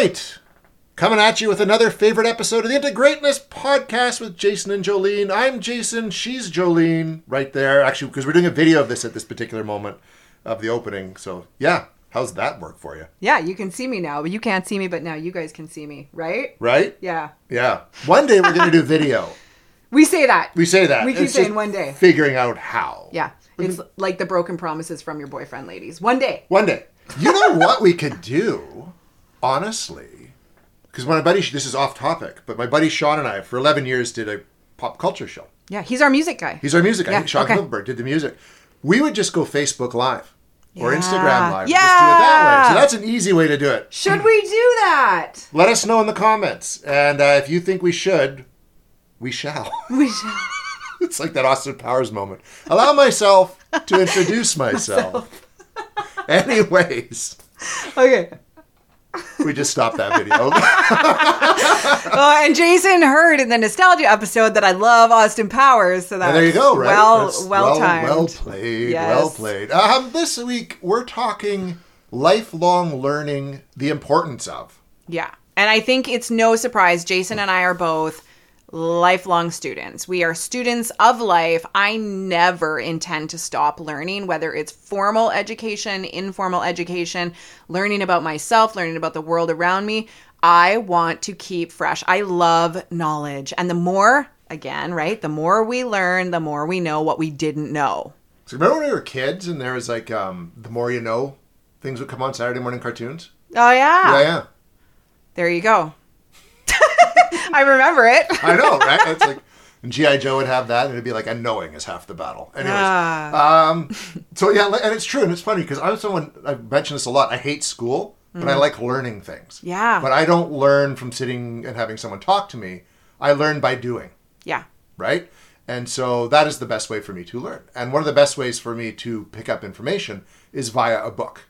right. Coming at you with another favorite episode of the Into Greatness podcast with Jason and Jolene. I'm Jason. She's Jolene right there. Actually, because we're doing a video of this at this particular moment of the opening. So, yeah. How's that work for you? Yeah, you can see me now, but you can't see me, but now you guys can see me, right? Right? Yeah. Yeah. One day we're going to do video. We say that. We say that. We keep It's saying one day. Figuring out how. Yeah. It's like the broken promises from your boyfriend, ladies. One day. One day. You know what we could do, honestly? Because my buddy, this is off topic, but my buddy Shawn and I, for 11 years, did a pop culture show. Yeah, he's our music guy. He's our music guy. Yeah, Shawn okay. Knippelberg did the music. We would just go Facebook Live or Yeah. Instagram Live. Yeah. Just do it that way. So that's an easy way to do it. Should we do that? Let us know in the comments. And uh, if you think we should, we shall. We shall. it's like that Austin Powers moment. Allow myself to introduce myself. Anyways, Okay. We just stopped that video. Uh, and Jason heard in the nostalgia episode that I love Austin Powers, so that's And there you go, right? well, That's well timed. Well played. Yes. Well played. Um, this week we're talking lifelong learning, the importance of. Yeah. And I think it's no surprise Jason and I are both lifelong students. We are students of life. I never intend to stop learning, whether it's formal education, informal education, learning about myself, learning about the world around me. I want to keep fresh. I love knowledge. And the more, again, right, the more we learn, the more we know what we didn't know. So remember when we were kids and there was like um, the more you know, things would come on Saturday morning cartoons. Oh, yeah. Yeah, yeah. There you go. I remember it. I know, right? It's like and GI Joe would have that, and it'd be like, "And knowing is half the battle." Anyways, Ah. um, so yeah, and it's true, and it's funny because I'm someone I've mentioned this a lot. I hate school, but I like learning things. Mm. Yeah. But I don't learn from sitting and having someone talk to me. I learn by doing. Yeah. right? And so that is the best way for me to learn. And one of the best ways for me to pick up information is via a book,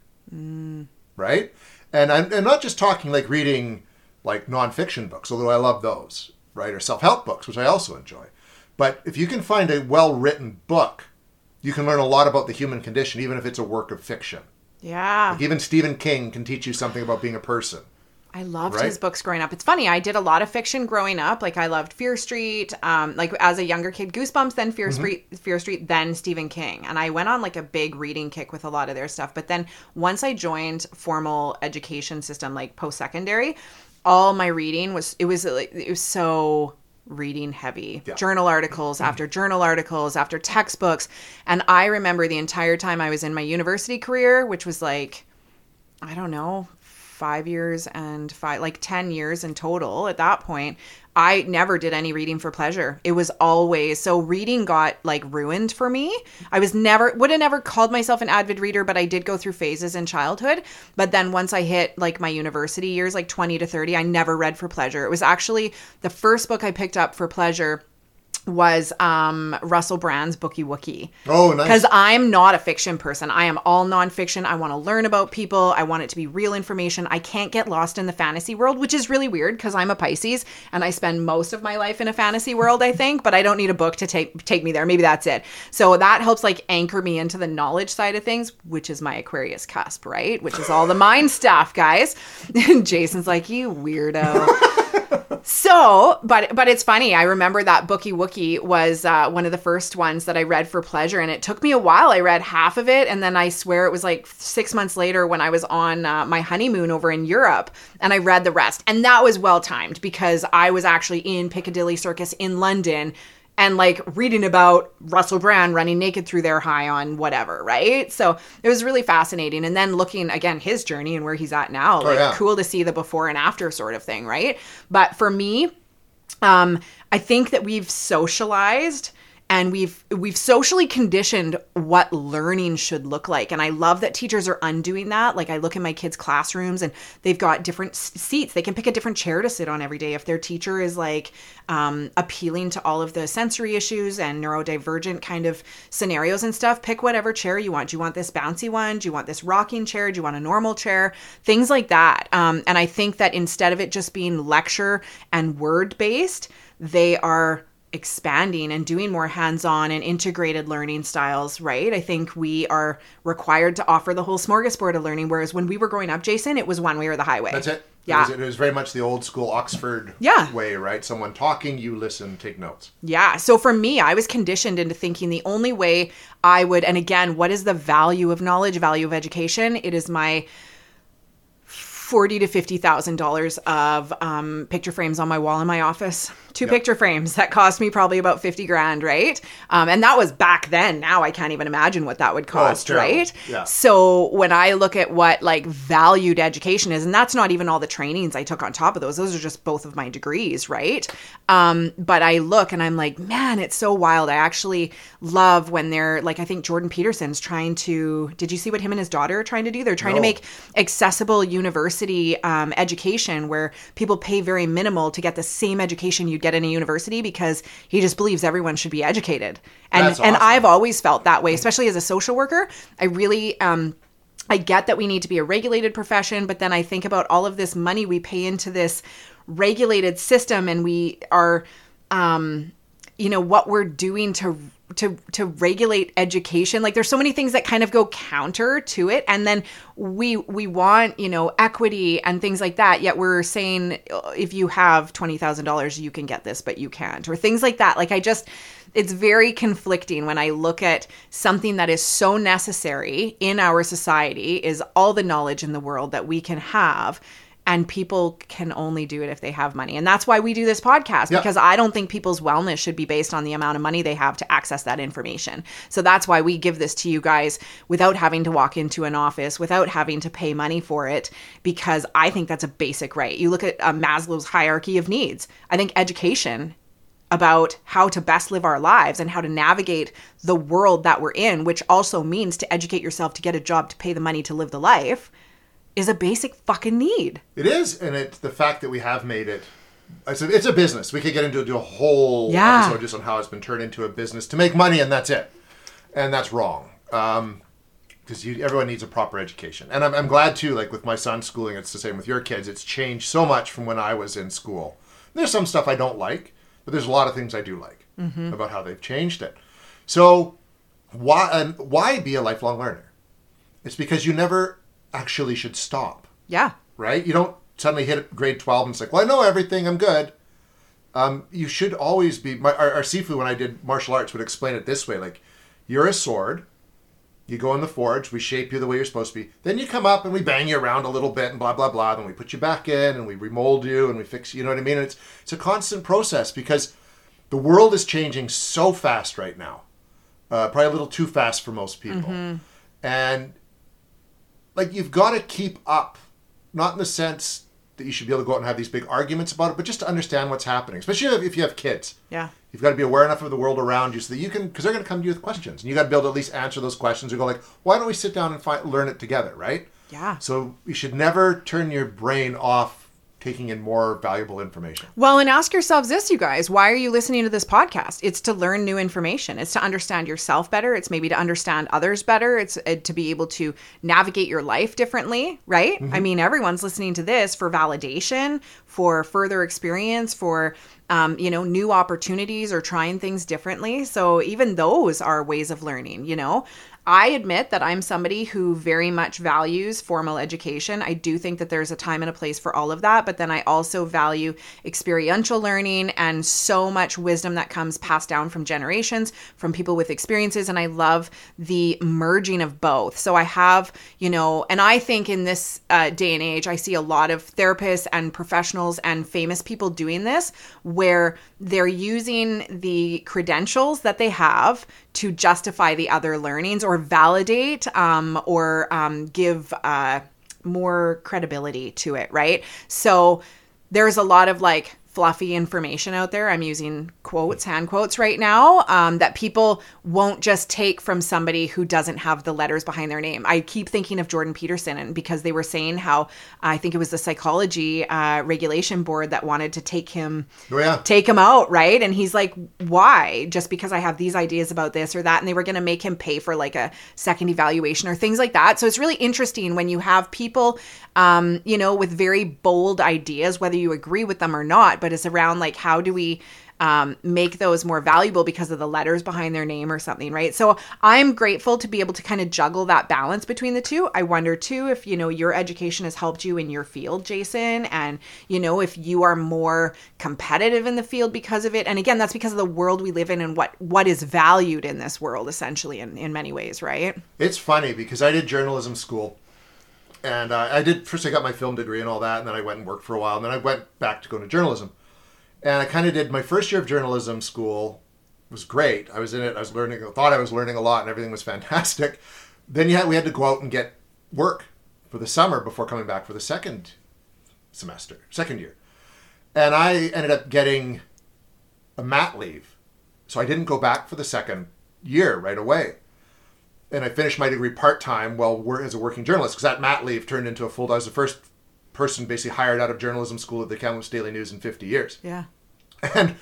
right? And I'm, I'm not just talking like reading like nonfiction books, although I love those, right? Or self help books, which I also enjoy. But if you can find a well written book, you can learn a lot about the human condition, even if it's a work of fiction. Yeah. Like even Stephen King can teach you something about being a person. I loved Right? his books growing up. It's funny, I did a lot of fiction growing up. Like I loved Fear Street, um, like as a younger kid, Goosebumps, then Fear Street, Fear Street, then Stephen King. And I went on like a big reading kick with a lot of their stuff. But then once I joined formal education system, like post secondary, all my reading was it was like it was so reading heavy Yeah. journal articles mm-hmm. after journal articles after textbooks and i remember the entire time i was in my university career which was like I don't know, five years and five, like 10 years in total at that point. I never did any reading for pleasure. It was always so reading got like ruined for me. I was never, would have never called myself an avid reader, but I did go through phases in childhood. But then once I hit like my university years, like 20 to 30, I never read for pleasure. It was actually the first book I picked up for pleasure was um Russell Brand's Bookie Wookie. Oh, nice. Because I'm not a fiction person. I am all nonfiction. I want to learn about people. I want it to be real information. I can't get lost in the fantasy world, which is really weird because I'm a Pisces and I spend most of my life in a fantasy world, I think, but I don't need a book to take take me there. Maybe that's it. So that helps like anchor me into the knowledge side of things, which is my Aquarius cusp, right? Which is all the mind stuff, guys. And Jason's like, you weirdo. So, but but it's funny. I remember that Bookie Wookie was uh, one of the first ones that I read for pleasure, and it took me a while. I read half of it, and then I swear it was like six months later when I was on uh, my honeymoon over in Europe, and I read the rest. And that was well timed because I was actually in Piccadilly Circus in London and like reading about Russell Brand running naked through their high on whatever, right? So it was really fascinating. And then looking again his journey and where he's at now, like yeah. cool to see the before and after sort of thing, right? But for me, um, I think that we've socialized and we've we've socially conditioned what learning should look like. And i love that teachers are undoing that. Like i look in my kids classrooms and they've got different seats. They can pick a different chair to sit on every day. If their teacher is like um, appealing to all of the sensory issues and neurodivergent kind of scenarios and stuff pick whatever chair you want. Do you want this bouncy one? Do you want this rocking chair? Do you want a normal chair? Things like that. Um, and i think that instead of it just being lecture and word based they are expanding and doing more hands-on and integrated learning styles right i think we are required to offer the whole smorgasbord of learning whereas when we were growing up jason it was one way or the highway That's it. Yeah. It was, it was very much the old school Oxford Yeah. way, right? Someone talking, you listen, take notes. Yeah. So for me, I was conditioned into thinking the only way I would, and again, what is the value of knowledge, value of education? It is my forty to fifty thousand dollars of um, picture frames on my wall in my office. Two picture frames that cost me probably about fifty grand, right? Um, and that was back then. Now I can't even imagine what that would cost, terrible. right? Yeah. So when I look at what like valued education is, and that's not even all the trainings I took on top of those; those are just both of my degrees, right? Um, but I look and I'm like, man, it's so wild. I actually love when they're like, I think Jordan Peterson's trying to. Did you see what him and his daughter are trying to do? They're trying to make accessible university um, education where people pay very minimal to get the same education you get in a university because he just believes everyone should be educated. And That's and. I've always felt that way, especially as a social worker. I really um I get that we need to be a regulated profession, but then I think about all of this money we pay into this regulated system and we are um you know what we're doing to to to regulate education. Like there's so many things that kind of go counter to it. And then we we want you know equity and things like that. Yet we're saying uh, if you have $20,000 you can get this but you can't or things like that. Like i just it's very conflicting when I look at something that is so necessary in our society is all the knowledge in the world that we can have and people can only do it if they have money. And that's why we do this podcast Yeah. because I don't think people's wellness should be based on the amount of money they have to access that information. So that's why we give this to you guys without having to walk into an office, without having to pay money for it because I think that's a basic right. You look at uh, Maslow's hierarchy of needs. I think education about how to best live our lives and how to navigate the world that we're in, which also means to educate yourself to get a job to pay the money to live the life, is a basic fucking need. It is, and it's the fact that we have made it. It's a, it's a business. We could get into do a whole Yeah. episode just on how it's been turned into a business to make money, and that's it. And that's wrong. Um, because you everyone needs a proper education, and I'm, I'm glad too. Like with my son's schooling, it's the same with your kids. It's changed so much from when I was in school. There's some stuff I don't like, but there's a lot of things I do like mm-hmm. about how they've changed it. So why and why be a lifelong learner? It's because you never actually should stop Yeah. right? You don't suddenly hit grade 12 and it's like, well, I know everything, I'm good. Um, you should always be. My, our, our Sifu, when I did martial arts, would explain it this way like, you're a sword, you go in the forge, we shape you the way you're supposed to be. Then you come up and we bang you around a little bit and blah, blah, blah. Then we put you back in and we remold you and we fix you, you know what I mean? And it's, it's a constant process because the world is changing so fast right now. Uh, probably a little too fast for most people. And like you've got to keep up, not in the sense that you should be able to go out and have these big arguments about it, but just to understand what's happening, especially if- you have kids. Yeah. You've got to be aware enough of the world around you so that you can, because they're going to come to you with questions, and you got to be able to at least answer those questions or go like, why don't we sit down and find, learn it together, right? Yeah. So you should never turn your brain off taking in more valuable information. Well, and ask yourselves this, you guys. Why are you listening to this podcast? It's to learn new information. It's to understand yourself better. It's maybe to understand others better. It's uh, to be able to navigate your life differently, right? I mean, everyone's listening to this for validation, for further experience, for um, you know, new opportunities or trying things differently. So even those are ways of learning, you know. I admit that I'm somebody who very much values formal education. I do think that there's a time and a place for all of that, but then I also value experiential learning and so much wisdom that comes passed down from generations, from people with experiences. And I love the merging of both. So I have, you know, and I think in this uh, day and age, I see a lot of therapists and professionals and famous people doing this where they're using the credentials that they have to justify the other learnings or validate um, or um, give uh, more credibility to it, right? So there's a lot of like fluffy information out there. I'm using quotes, hand quotes right now, um, that people won't just take from somebody who doesn't have the letters behind their name. I keep thinking of Jordan Peterson, and because they were saying how I think it was the psychology uh, regulation board that wanted to take him Oh, yeah. take him out, right? And he's like, why? Just because I have these ideas about this or that. And they were going to make him pay for like a second evaluation or things like that. So it's really interesting when you have people, um, you know, with very bold ideas, whether you agree with them or not, but it's around like, how do we um, make those more valuable because of the letters behind their name or something, right? So I'm grateful to be able to kind of juggle that balance between the two. I wonder too if, you know, your education has helped you in your field, Jason, and, you know, if you are more competitive in the field because of it. And again, that's because of the world we live in and what, what is valued in this world, essentially, in, in many ways, right? It's funny because I did journalism school and uh, I did first I got my film degree and all that, and then I went and worked for a while, and then I went back to go to journalism, and I kind of did my first year of journalism school was great. I was in it. I was learning. Thought I was learning a lot, and everything was fantastic. Then had, we had to go out and get work for the summer before coming back for the second semester, second year, and I ended up getting a mat leave, so I didn't go back for the second year right away and I finished my degree part time while we're as a working journalist because that mat leave turned into a full. I was the first person basically hired out of journalism school at the Kamloops Daily News in 50 years. Yeah. And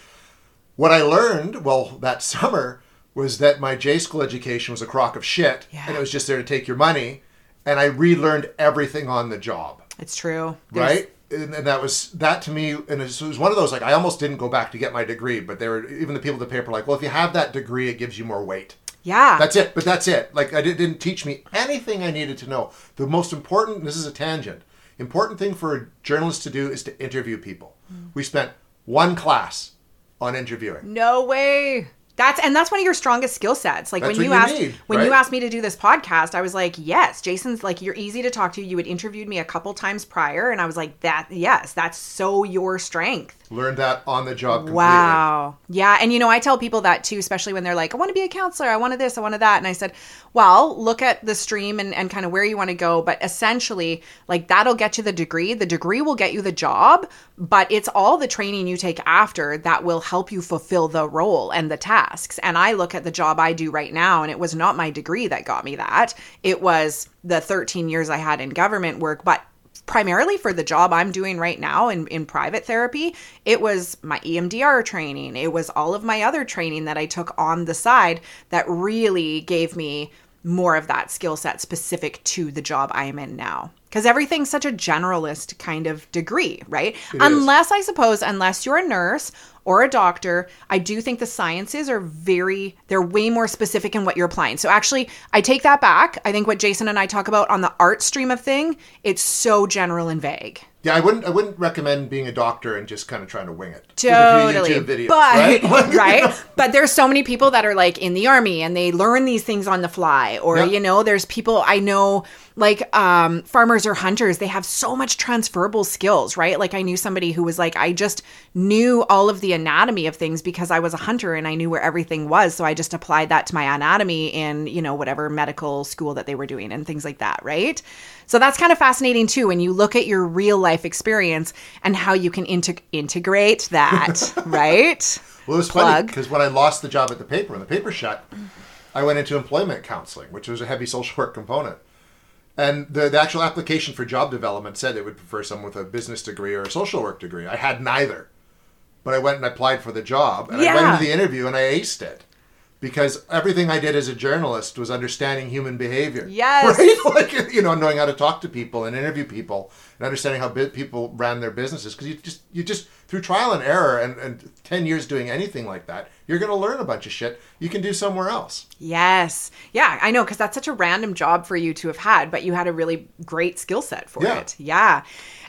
what I learned, well, that summer was that my J school education was a crock of shit, Yeah. and it was just there to take your money. And I relearned everything on the job, It's true. There's- right? And, and that was that to me, and it was, it was one of those like I almost didn't go back to get my degree, but they were even the people at the paper like, well, if you have that degree, it gives you more weight. Yeah. That's it. But that's it. Like I did, didn't teach me anything I needed to know. The most important. This is a tangent. Important thing for a journalist to do is to interview people. Hmm. We spent one class on interviewing. No way. That's and that's one of your strongest skill sets. Like That's when you you asked need, when you asked me to do this podcast, I was like, "Yes, Jason's like you're easy to talk to. You had interviewed me a couple times prior and I was like, "That yes, that's so your strength." Learned that on the job completely. Wow. Yeah. And you know, I tell people that too, especially when they're like, I want to be a counselor. I wanted this. I wanted that. And I said, well, look at the stream and, and kind of where you want to go. But essentially, like that'll get you the degree. The degree will get you the job, but it's all the training you take after that will help you fulfill the role and the tasks. And I look at the job I do right now, and it was not my degree that got me that. It was the 13 years I had in government work. But primarily for the job I'm doing right now in, in private therapy, it was my EMDR training. It was all of my other training that I took on the side that really gave me more of that skill set specific to the job I am in now. Because everything's such a generalist kind of degree, right? unless, I suppose, unless you're a nurse or a doctor, I do think the sciences are very, they're way more specific in what you're applying. So actually, I take that back. I think what Jason and I talk about on the art stream of thing, it's so general and vague. Yeah, I wouldn't. I wouldn't recommend being a doctor and just kind of trying to wing it. With a few Totally. Videos, but right? right? But there's so many people that are like in the army and they learn these things on the fly. Or, Yep. you know, there's people I know like um farmers or hunters, they have so much transferable skills, right? Like I knew somebody who was like, I just knew all of the anatomy of things because I was a hunter and I knew where everything was. So I just applied that to my anatomy in, you know, whatever medical school that they were doing and things like that, right? So that's kind of fascinating too when you look at your real life experience and how you can integ- integrate that, right? Well, it was funny because when I lost the job at the paper, when the paper shut, I went into employment counseling, which was a heavy social work component. And the, the actual application for job development said it would prefer someone with a business degree or a social work degree. I had neither. But I went and applied for the job, and I went Yeah. into the interview and I aced it. Because everything I did as a journalist was understanding human behavior. Yes. Right? Like, you know, knowing how to talk to people and interview people and understanding how bi- people ran their businesses. Because you just, you just, through trial and error and, and 10 years doing anything like that, you're going to learn a bunch of shit you can do somewhere else. Yes. Yeah, I know because that's such a random job for you to have had, but you had a really great skill set for Yeah. it. Yeah.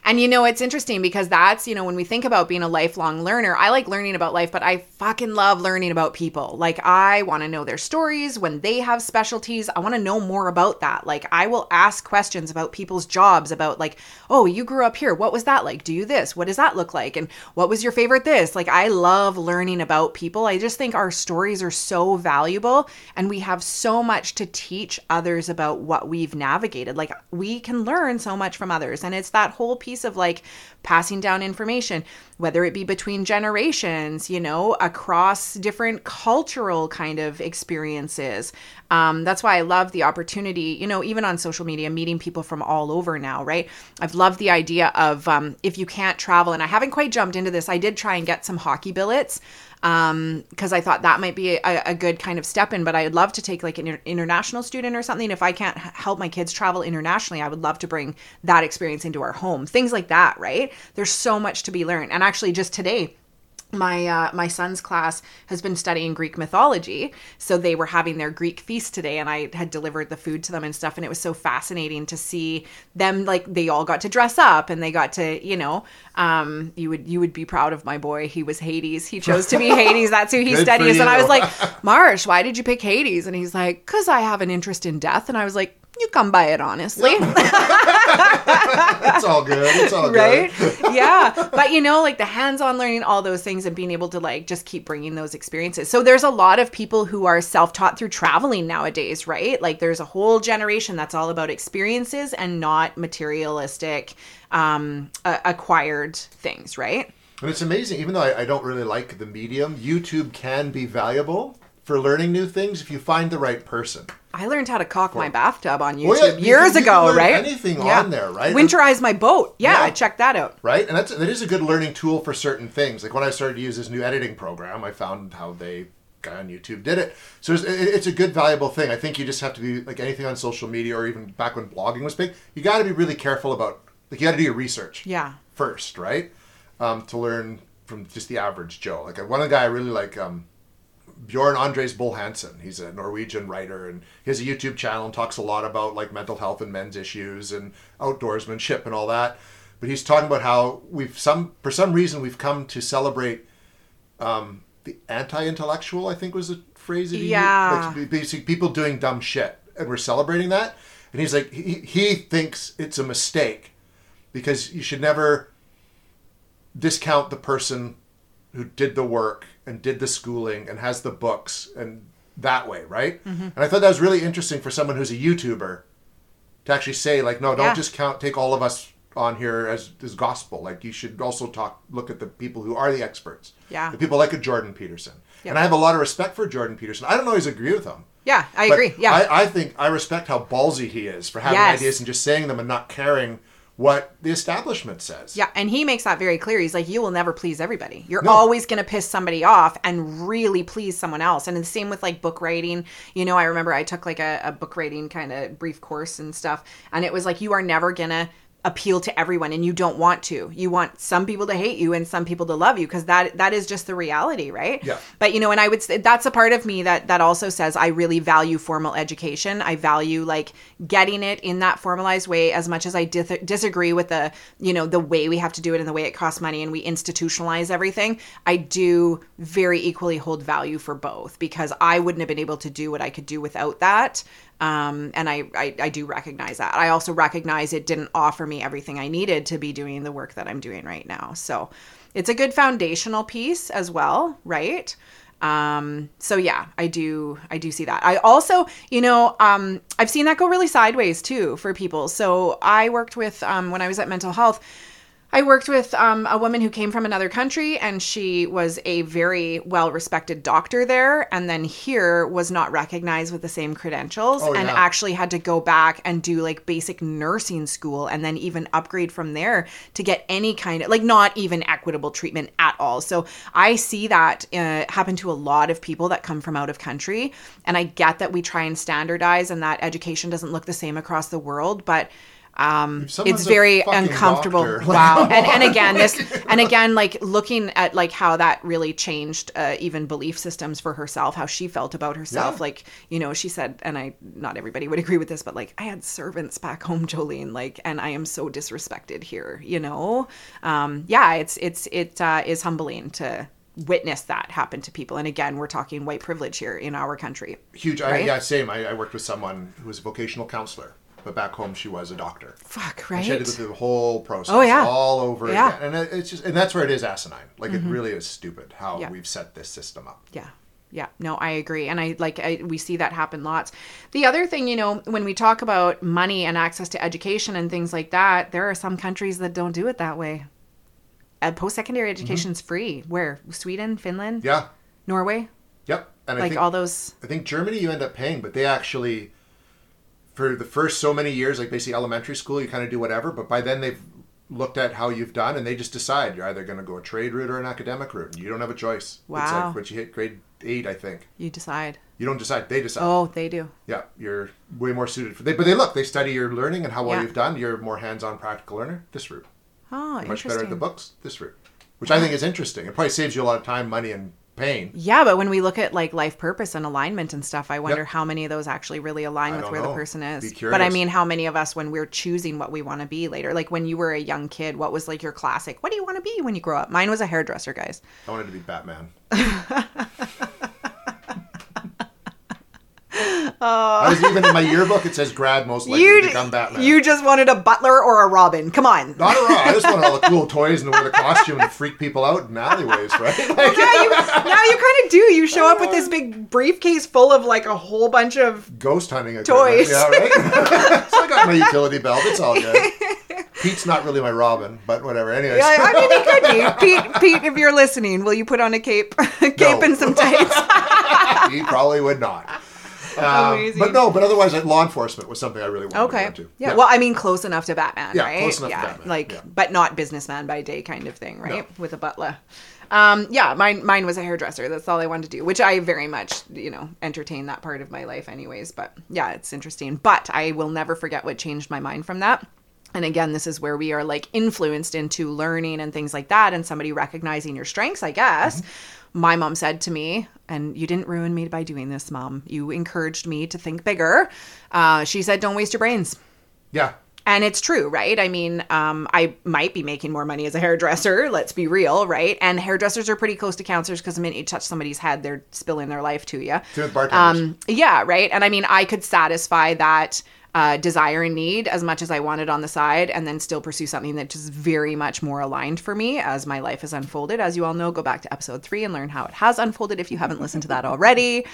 And you know, it's interesting because that's, you know, when we think about being a lifelong learner, I like learning about life, but I fucking love learning about people. Like, I want to know their stories when they have specialties. I want to know more about that. Like, I will ask questions about people's jobs, about, like, oh, you grew up here. What was that like? Do you this? What does that look like? And what was your favorite this? Like, I love learning about people. I just think our stories are so valuable and we have so much to teach others about what we've navigated. Like, we can learn so much from others. And it's that whole piece of like passing down information, whether it be between generations, you know, across different cultural kind of experiences. Um, that's why I love the opportunity, you know, even on social media, meeting people from all over now, right? I've loved the idea of um, if you can't travel, and I haven't quite jumped into this, I did try and get some hockey billets Um, because I thought that might be a, a good kind of step in. But I'd love to take like an international student or something. If I can't help my kids travel internationally, I would love to bring that experience into our home. Things like that, right? There's so much to be learned. And actually, just today, my uh, my son's class has been studying Greek mythology, so they were having their Greek feast today, and I had delivered the food to them and stuff, and it was so fascinating to see them like they all got to dress up and they got to you know um, you would you would be proud of my boy. He was Hades. He chose to be Hades. That's who he studies. And I was like, Marsh, why did you pick Hades? And he's like, because I have an interest in death. And I was like, you come by it honestly. It's all good. It's all right? Good. yeah. But you know like the hands-on learning all those things and being able to like just keep bringing those experiences. So there's a lot of people who are self-taught through traveling nowadays right? Like there's a whole generation that's all about experiences and not materialistic um uh, acquired things right? And it's amazing, even though I, I don't really like the medium, YouTube can be valuable for learning new things if you find the right person. I learned how to caulk my bathtub on YouTube Well, yeah, you years can- you ago, right? anything on there, right? Winterize my boat. Yeah, Yeah. I checked that out. right? And that's that is a good learning tool for certain things. Like when I started to use this new editing program, I found how they guy on YouTube did it. So it's, it's a good, valuable thing. I think you just have to be like anything on social media or even back when blogging was big. You got to be really careful about like you got to do your research Yeah. first, right? Um, to learn from just the average Joe. Like one guy I really like. Um, Bjorn Andreas Bull Hansen. He's a Norwegian writer and he has a YouTube channel and talks a lot about like mental health and men's issues and outdoorsmanship and all that. But he's talking about how we've some for some reason we've come to celebrate um, the anti-intellectual. I think was the phrase that he Yeah. used. Like basically people doing dumb shit and we're celebrating that. And he's like he, he thinks it's a mistake because you should never discount the person who did the work and did the schooling and has the books and that way, right? Mm-hmm. And I thought that was really interesting for someone who's a YouTuber to actually say, like, no, don't Yeah. just count, take all of us on here as, as gospel. Like, you should also talk, look at the people who are the experts. Yeah. The people like a Jordan Peterson. Yep. And I have a lot of respect for Jordan Peterson. I don't always agree with him. Yeah, I agree. Yeah. I, I think I respect how ballsy he is for having Yes. ideas and just saying them and not caring what the establishment says. Yeah, and he makes that very clear. He's like, you will never please everybody. You're No. always going to piss somebody off and really please someone else. And the same with like book writing. You know, I remember I took like a, a book writing kind of brief course and stuff. And it was like, you are never going to appeal to everyone and you don't want to. You want some people to hate you and some people to love you because that that is just the reality right? Yeah. but you know and i would say that's a part of me that that also says i really value formal education. I value like getting it in that formalized way as much as i dis- disagree with the you know the way we have to do it and the way it costs money and we institutionalize everything. I do very equally hold value for both because i wouldn't have been able to do what i could do without that um, and I, I i do recognize that. I also recognize it didn't offer me everything i needed to be doing the work that i'm doing right now. So it's a good foundational piece as well right? Um so yeah i do i do see that. I also you know um i've seen that go really sideways too for people. So i worked with um when i was at mental health I worked with um, a woman who came from another country, and she was a very well respected doctor there, and then here was not recognized with the same credentials, Oh, and yeah. actually had to go back and do like basic nursing school, and then even upgrade from there to get any kind of like not even equitable treatment at all. So I see that uh, happen to a lot of people that come from out of country, and I get that we try and standardize, and that education doesn't look the same across the world, but um it's very uncomfortable doctor, like, wow. And, and again this and again like looking at like how that really changed uh, even belief systems for herself how she felt about herself. Yeah. like you know she said and i not everybody would agree with this but like i had servants back home jolene like and i am so disrespected here you know? Um yeah it's it's it uh, is humbling to witness that happen to people. And again we're talking white privilege here in our country. Huge. I, yeah, same. I, I worked with someone who was a vocational counselor, but back home she was a doctor. fuck And She had to go right through the whole process Oh, yeah. all over Yeah. again. And it's just, and that's where it is asinine. Like it really is stupid how Yeah. we've set this system up. Yeah. Yeah, no, I agree. And I like I, we see that happen lots. The other thing, you know, when we talk about money and access to education and things like that, there are some countries that don't do it that way. Uh, post-secondary education's free. Where? Sweden, Finland, Yeah. Norway? Yep. And I Like think all those I think Germany you end up paying, but they actually for the first so many years, like basically elementary school, you kind of do whatever. But by then they've looked at how you've done, and they just decide you're either going to go a trade route or an academic route. And you don't have a choice. It's Wow. like once you hit grade eight, I think you decide. you don't decide; they decide. Oh, they do. Yeah, you're way more suited for. They, but they look, they study your learning and how well Yeah. you've done. You're a more hands-on, practical learner. This route, Oh, much better at the books. This route. which I think is interesting. It probably saves you a lot of time, money, and pain. Yeah, but when we look at like life purpose and alignment and stuff, I wonder Yep. how many of those actually really align I with where the person is. But I mean, how many of us, when we're choosing what we want to be later, like when you were a young kid, what was like your classic? What do you want to be when you grow up? Mine was a hairdresser, guys. I wanted to be Batman. Uh, I was even in my yearbook. It says grad most likely You to become Batman. you just wanted a butler or a Robin. Come on. Not at all. I just wanted all the cool toys and to wear the costume and freak people out in alleyways, right? Like, now you now you kind of do. You show up with this big briefcase full of like a whole bunch of ghost hunting equipment. Toys. Yeah, right. so I got my utility belt. It's all good. Pete's not really my Robin, but whatever. Anyways, I, I mean, it could be. Pete, Pete, if you're listening, will you put on a cape, cape No. and some tights? he probably would not. Um, but no, but otherwise, like, law enforcement was something I really wanted to Okay. go into. Yeah. Well, I mean, close enough to Batman, Yeah, right? close enough to yeah. Batman, Like, yeah. but not businessman by day kind of thing, right? No. With a butler. Um, yeah, mine mine was a hairdresser. That's all I wanted to do, which I very much, you know, entertain that part of my life, anyways. But yeah, it's interesting. But I will never forget what changed my mind from that. And again, this is where we are like influenced into learning and things like that, and somebody recognizing your strengths, I guess. My mom said to me, and you didn't ruin me by doing this, mom. You encouraged me to think bigger. Uh, she said, "Don't waste your brains." yeah, And it's true, right? I mean, um, I might be making more money as a hairdresser. Let's be real, right? And hairdressers are pretty close to counselors because the minute you touch somebody's head, they're spilling their life to you. Same with bartenders. Um, yeah, right. And I mean, I could satisfy that uh, desire and need as much as I wanted on the side, and then still pursue something that is very much more aligned for me as my life has unfolded. As you all know, go back to episode three and learn how it has unfolded if you haven't listened to that already.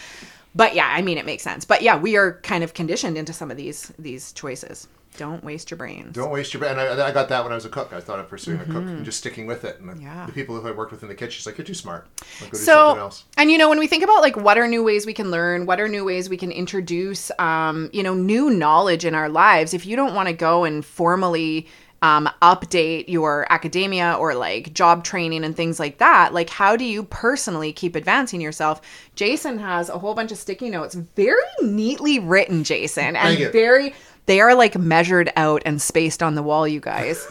But yeah, I mean, it makes sense. But yeah, we are kind of conditioned into some of these these choices. Don't waste your brains. Don't waste your. Brain. And I, I got that when I was a cook. I thought of pursuing a cook and just sticking with it. And the, Mm-hmm. Yeah. the people who I worked with in the kitchen, she's like, "You're too smart. Like, go do something so else." and you know when we think about like what are new ways we can learn what are new ways we can introduce um, you know new knowledge in our lives if you don't want to go and formally um, update your academia or like job training and things like that like how do you personally keep advancing yourself jason has a whole bunch of sticky notes very neatly written jason and Thank you. very they are like measured out and spaced on the wall you guys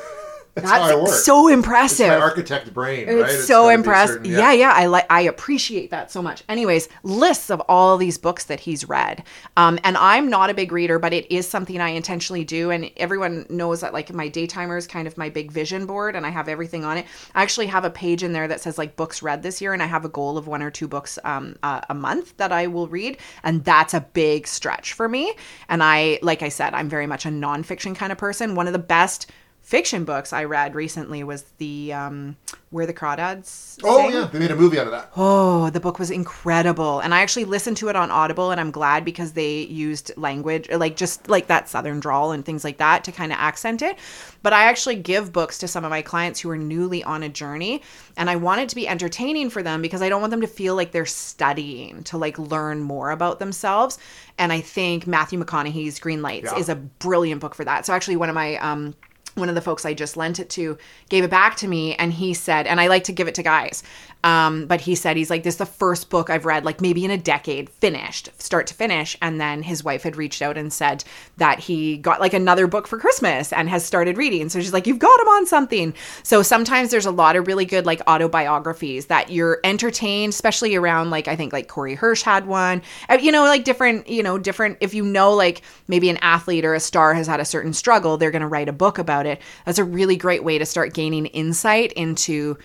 That's, how I work. so it's impressive my architect brain, it's right? so be impressed. certain- yeah. yeah, I like. I appreciate that so much. Anyways, lists of all these books that he's read, um, and I'm not a big reader, but it is something I intentionally do. And everyone knows that like my daytimer is kind of my big vision board, and I have everything on it. I actually have a page in there that says like books read this year, and I have a goal of one or two books um, uh, a month that I will read, and that's a big stretch for me. And I, like I said, I'm very much a nonfiction kind of person. One of the best fiction books I read recently was the um, Where the Crawdads Oh yeah, they made a movie out of that. Oh, the book was incredible. And I actually listened to it on Audible and I'm glad because they used language like just like that southern drawl and things like that to kind of accent it. But I actually give books to some of my clients who are newly on a journey and I want it to be entertaining for them because I don't want them to feel like they're studying to like learn more about themselves. And I think Matthew McConaughey's Green Lights Yeah. is a brilliant book for that. So actually one of my um one of the folks I just lent it to gave it back to me and he said, and I like to give it to guys. Um, but he said, he's like, this is the first book I've read, like maybe in a decade, finished, start to finish. And then his wife had reached out and said that he got like another book for Christmas and has started reading. So she's like, you've got him on something. So sometimes there's a lot of really good like autobiographies that you're entertained, especially around like, I think like Corey Hirsch had one, Uh, you know, like different, you know, different, if you know, like maybe an athlete or a star has had a certain struggle, they're going to write a book about it. That's a really great way to start gaining insight into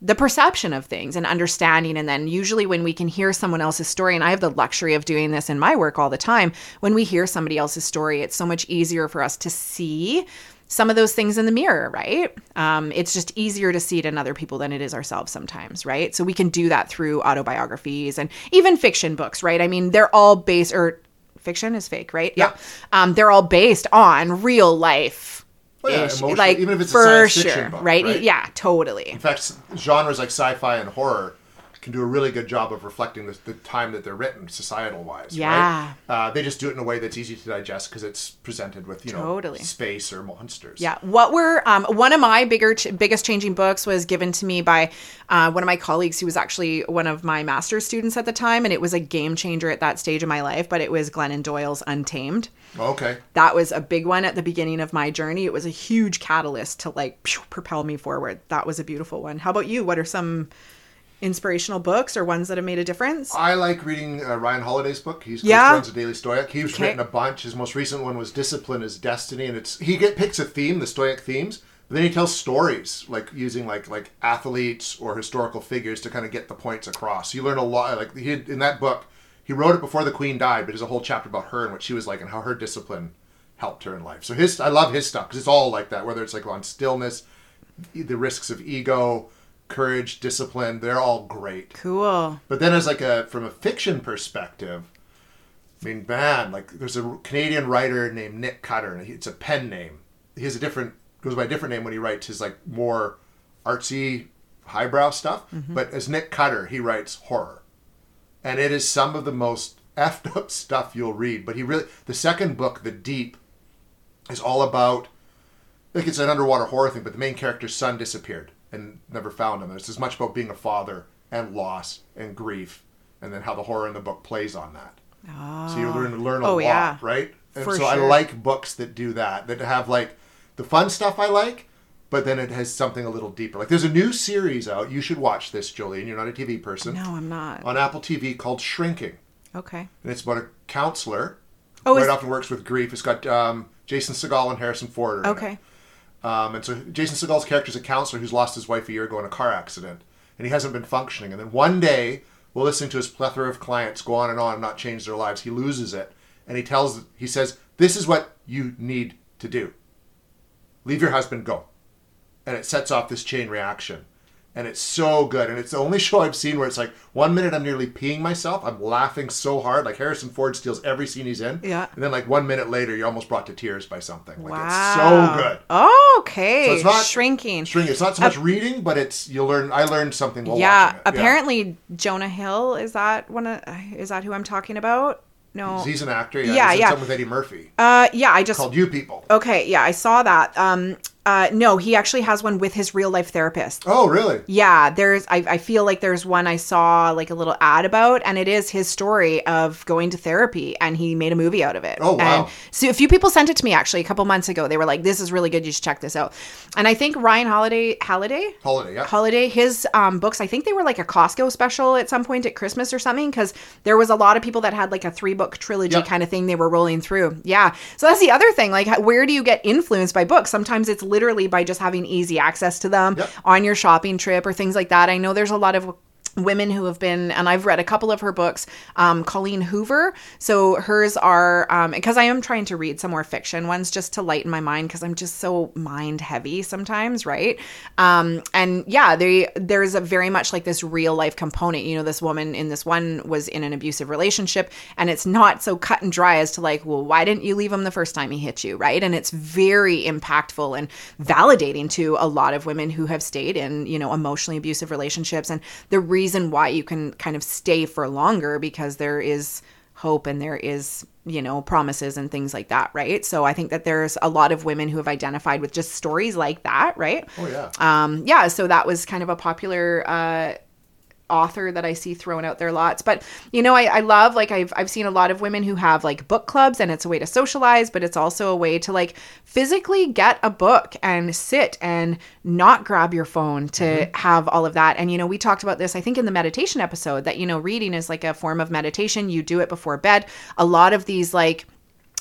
the perception of things and understanding. And then, usually, when we can hear someone else's story, and I have the luxury of doing this in my work all the time, when we hear somebody else's story, it's so much easier for us to see some of those things in the mirror, right? Um, it's just easier to see it in other people than it is ourselves sometimes, right? So we can do that through autobiographies and even fiction books, right? I mean, they're all based, or fiction is fake, right? Yeah. Um, they're all based on real life. Oh, yeah, like even if it's a for science fiction sure, book, right? right? Yeah, totally. In fact, genres like sci-fi and horror can do a really good job of reflecting the, the time that they're written, societal wise. Yeah. Right? Uh, they just do it in a way that's easy to digest because it's presented with you know Totally. space or monsters. Yeah. What were um, one of my bigger, ch- biggest changing books was given to me by uh, one of my colleagues who was actually one of my master's students at the time, and it was a game changer at that stage of my life. But it was Glennon Doyle's Untamed. Okay. That was a big one at the beginning of my journey. It was a huge catalyst to like propel me forward. That was a beautiful one. How about you? What are some inspirational books or ones that have made a difference? I like reading uh, Ryan Holiday's book. He's Yeah? friends with Daily Stoic. He's Okay. written a bunch. His most recent one was "Discipline is Destiny," and it's he get picks a theme, the Stoic themes, but then he tells stories like using like like athletes or historical figures to kind of get the points across. You learn a lot. Like he in that book, he wrote it before the Queen died, but there's a whole chapter about her and what she was like and how her discipline helped her in life. So his I love his stuff because it's all like that. Whether it's like on stillness, the risks of ego. Courage, discipline, they're all great. Cool. But then, as like a from a fiction perspective, I mean, man, like there's a Canadian writer named Nick Cutter, and it's a pen name. He has a different goes by a different name when he writes his like more artsy, highbrow stuff. Mm-hmm. But as Nick Cutter, he writes horror, and it is some of the most effed up stuff you'll read. But he really the second book, The Deep, is all about like it's an underwater horror thing, but the main character's son disappeared and never found him. It's as much about being a father and loss and grief, and then how the horror in the book plays on that. So you learn learn a Oh, lot, yeah. right? And For so I like books that do that, that have like the fun stuff I like, but then it has something a little deeper. Like there's a new series out. You should watch this, Jolene. You're not a TV person. No, I'm not. On Apple TV called Shrinking, Okay. and it's about a counselor. Oh, right is- often works with grief. It's got um, Jason Segel and Harrison Ford. in it. Um, and so Jason Segel's character is a counselor who's lost his wife a year ago in a car accident, and he hasn't been functioning. And then one day, while listening to his plethora of clients go on and on and not change their lives, he loses it, and he tells, he says, "This is what you need to do. Leave your husband, go." And it sets off this chain reaction, and it's so good. And it's the only show I've seen where it's like one minute I'm nearly peeing myself, I'm laughing so hard, like Harrison Ford steals every scene he's in, Yeah. and then like one minute later, you're almost brought to tears by something. Like wow. it's so good. Okay. So it's not- Shrinking. String. It's not so much reading, but it's you learn. I learned something while yeah. Apparently, Jonah Hill is that one of is that who I'm talking about? No. he's an actor. Yeah, Yeah, he's in yeah. with Eddie Murphy Uh, yeah. I just called You People. okay. Yeah, I saw that. Um, uh, no, he actually has one with his real life therapist. Oh, really? Yeah, there's. I, I feel like there's one I saw like a little ad about, and it is his story of going to therapy, and he made a movie out of it. Oh, wow. And so a few people sent it to me actually a couple months ago. They were like, "This is really good. You should check this out." And I think Ryan Holiday, Holiday, Holiday. Yeah. Holiday, his um, books, I think they were like a Costco special at some point at Christmas or something, because there was a lot of people that had like a three book trilogy Yep. kind of thing they were rolling through. Yeah. So that's the other thing. Like, where do you get influenced by books? Sometimes it's literally by just having easy access to them Yep. on your shopping trip or things like that. I know there's a lot of women who have been and i've read a couple of her books um, colleen hoover. So hers are um, because i am trying to read some more fiction ones just to lighten my mind because i'm just so mind heavy sometimes right? Um, and yeah they there's a very much like this real life component. You know this woman in this one was in an abusive relationship and it's not so cut and dry as to like well why didn't you leave him the first time he hit you right? And it's very impactful and validating to a lot of women who have stayed in you know emotionally abusive relationships. And the reason why you can kind of stay for longer because there is hope and there is you know promises and things like that right so i think that there's a lot of women who have identified with just stories like that right Oh yeah. um yeah so that was kind of a popular uh author that I see thrown out there lots. But you know, I, I love like I've I've seen a lot of women who have like book clubs and it's a way to socialize, but it's also a way to like physically get a book and sit and not grab your phone to mm-hmm. have all of that. And you know, we talked about this I think in the meditation episode that you know, reading is like a form of meditation. You do it before bed. A lot of these like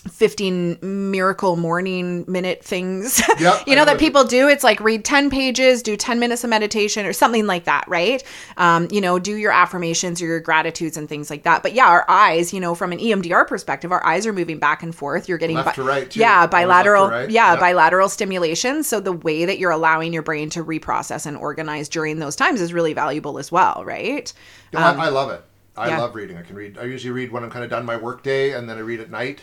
15 miracle morning minute things Yep, you know know that people do it's like read 10 pages do 10 minutes of meditation or something like that right um, you know do your affirmations or your gratitudes and things like that but yeah our eyes you know from an emdr perspective our eyes are moving back and forth you're getting Left to right, too. yeah Always left to bilateral right. yeah Yep. bilateral stimulation so the way that you're allowing your brain to reprocess and organize during those times is really valuable as well right No, I, I love it. I Um, yeah. love reading. I can read. I usually read when I'm kind of done my work day, and then I read at night,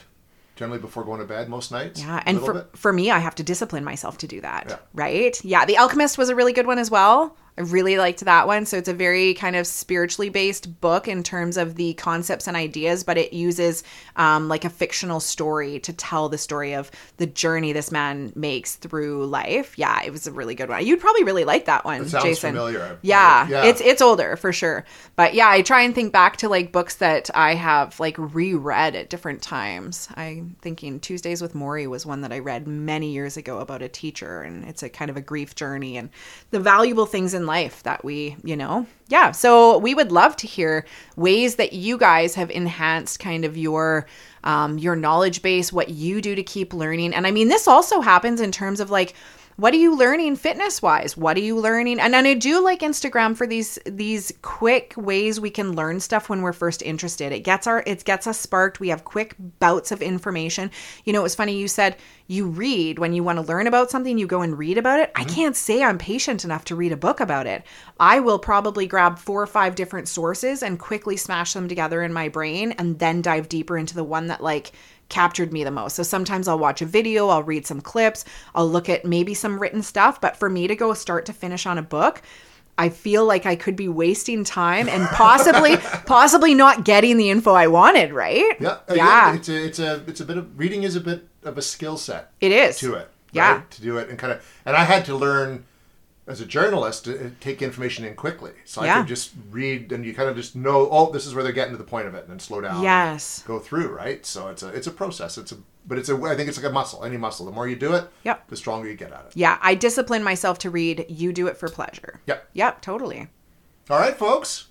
generally before going to bed most nights. Yeah, and for bit. for me, I have to discipline myself to do that. Yeah. Right? Yeah, The Alchemist was a really good one as well. I really liked that one. So it's a very kind of spiritually based book in terms of the concepts and ideas, but it uses um, like a fictional story to tell the story of the journey this man makes through life. Yeah, it was a really good one. You'd probably really like that one, sounds Jason. familiar. Yeah, Yeah. it's it's older for sure. But yeah, I try and think back to like books that I have like reread at different times. I'm thinking Tuesdays with Morrie was one that I read many years ago about a teacher and it's a kind of a grief journey and the valuable things in life that we, you know. Yeah, so we would love to hear ways that you guys have enhanced kind of your um, your knowledge base, what you do to keep learning. And I mean, this also happens in terms of like what are you learning fitness wise what are you learning? And then i do like instagram for these these quick ways we can learn stuff when we're first interested. It gets our it gets us sparked. We have quick bouts of information. You know it was funny you said you read. When you want to learn about something you go and read about it. I mm-hmm. can't say i'm patient enough to read a book about it. I will probably grab four or five different sources and quickly smash them together in my brain and then dive deeper into the one that like captured me the most. So sometimes I'll watch a video, I'll read some clips, I'll look at maybe some written stuff, but for me to go start to finish on a book, I feel like I could be wasting time and possibly possibly not getting the info I wanted, right? Yeah, uh, Yeah. It's a, it's a, it's a bit of reading is a bit of a skill set It is. to it. Yeah. to do it and kind of, and I had to learn as a journalist to uh, take information in quickly, so I Yeah. could just read and you kind of just know, oh, this is where they're getting to the point of it, and then slow down. Yes. go through, right? So it's a, it's a process. It's a, but it's a, I think it's like a muscle. Any muscle, the more you do it, Yep. the stronger you get at it. Yeah, I discipline myself to read you do it for pleasure. Yep. Yep, totally. All right, folks.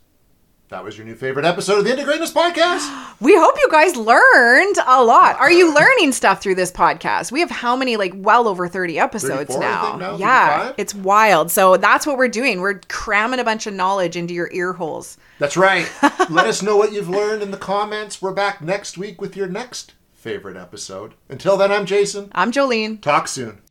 That was your new favorite episode of the Integrateness Podcast. We hope you guys learned a lot. Are you learning stuff through this podcast? We have how many, like, well over 30 episodes 34, I now. think now, Yeah, 35? it's wild. So that's what we're doing. We're cramming a bunch of knowledge into your ear holes. That's right. Let us know what you've learned in the comments. We're back next week with your next favorite episode. Until then, I'm Jason. I'm Jolene. Talk soon.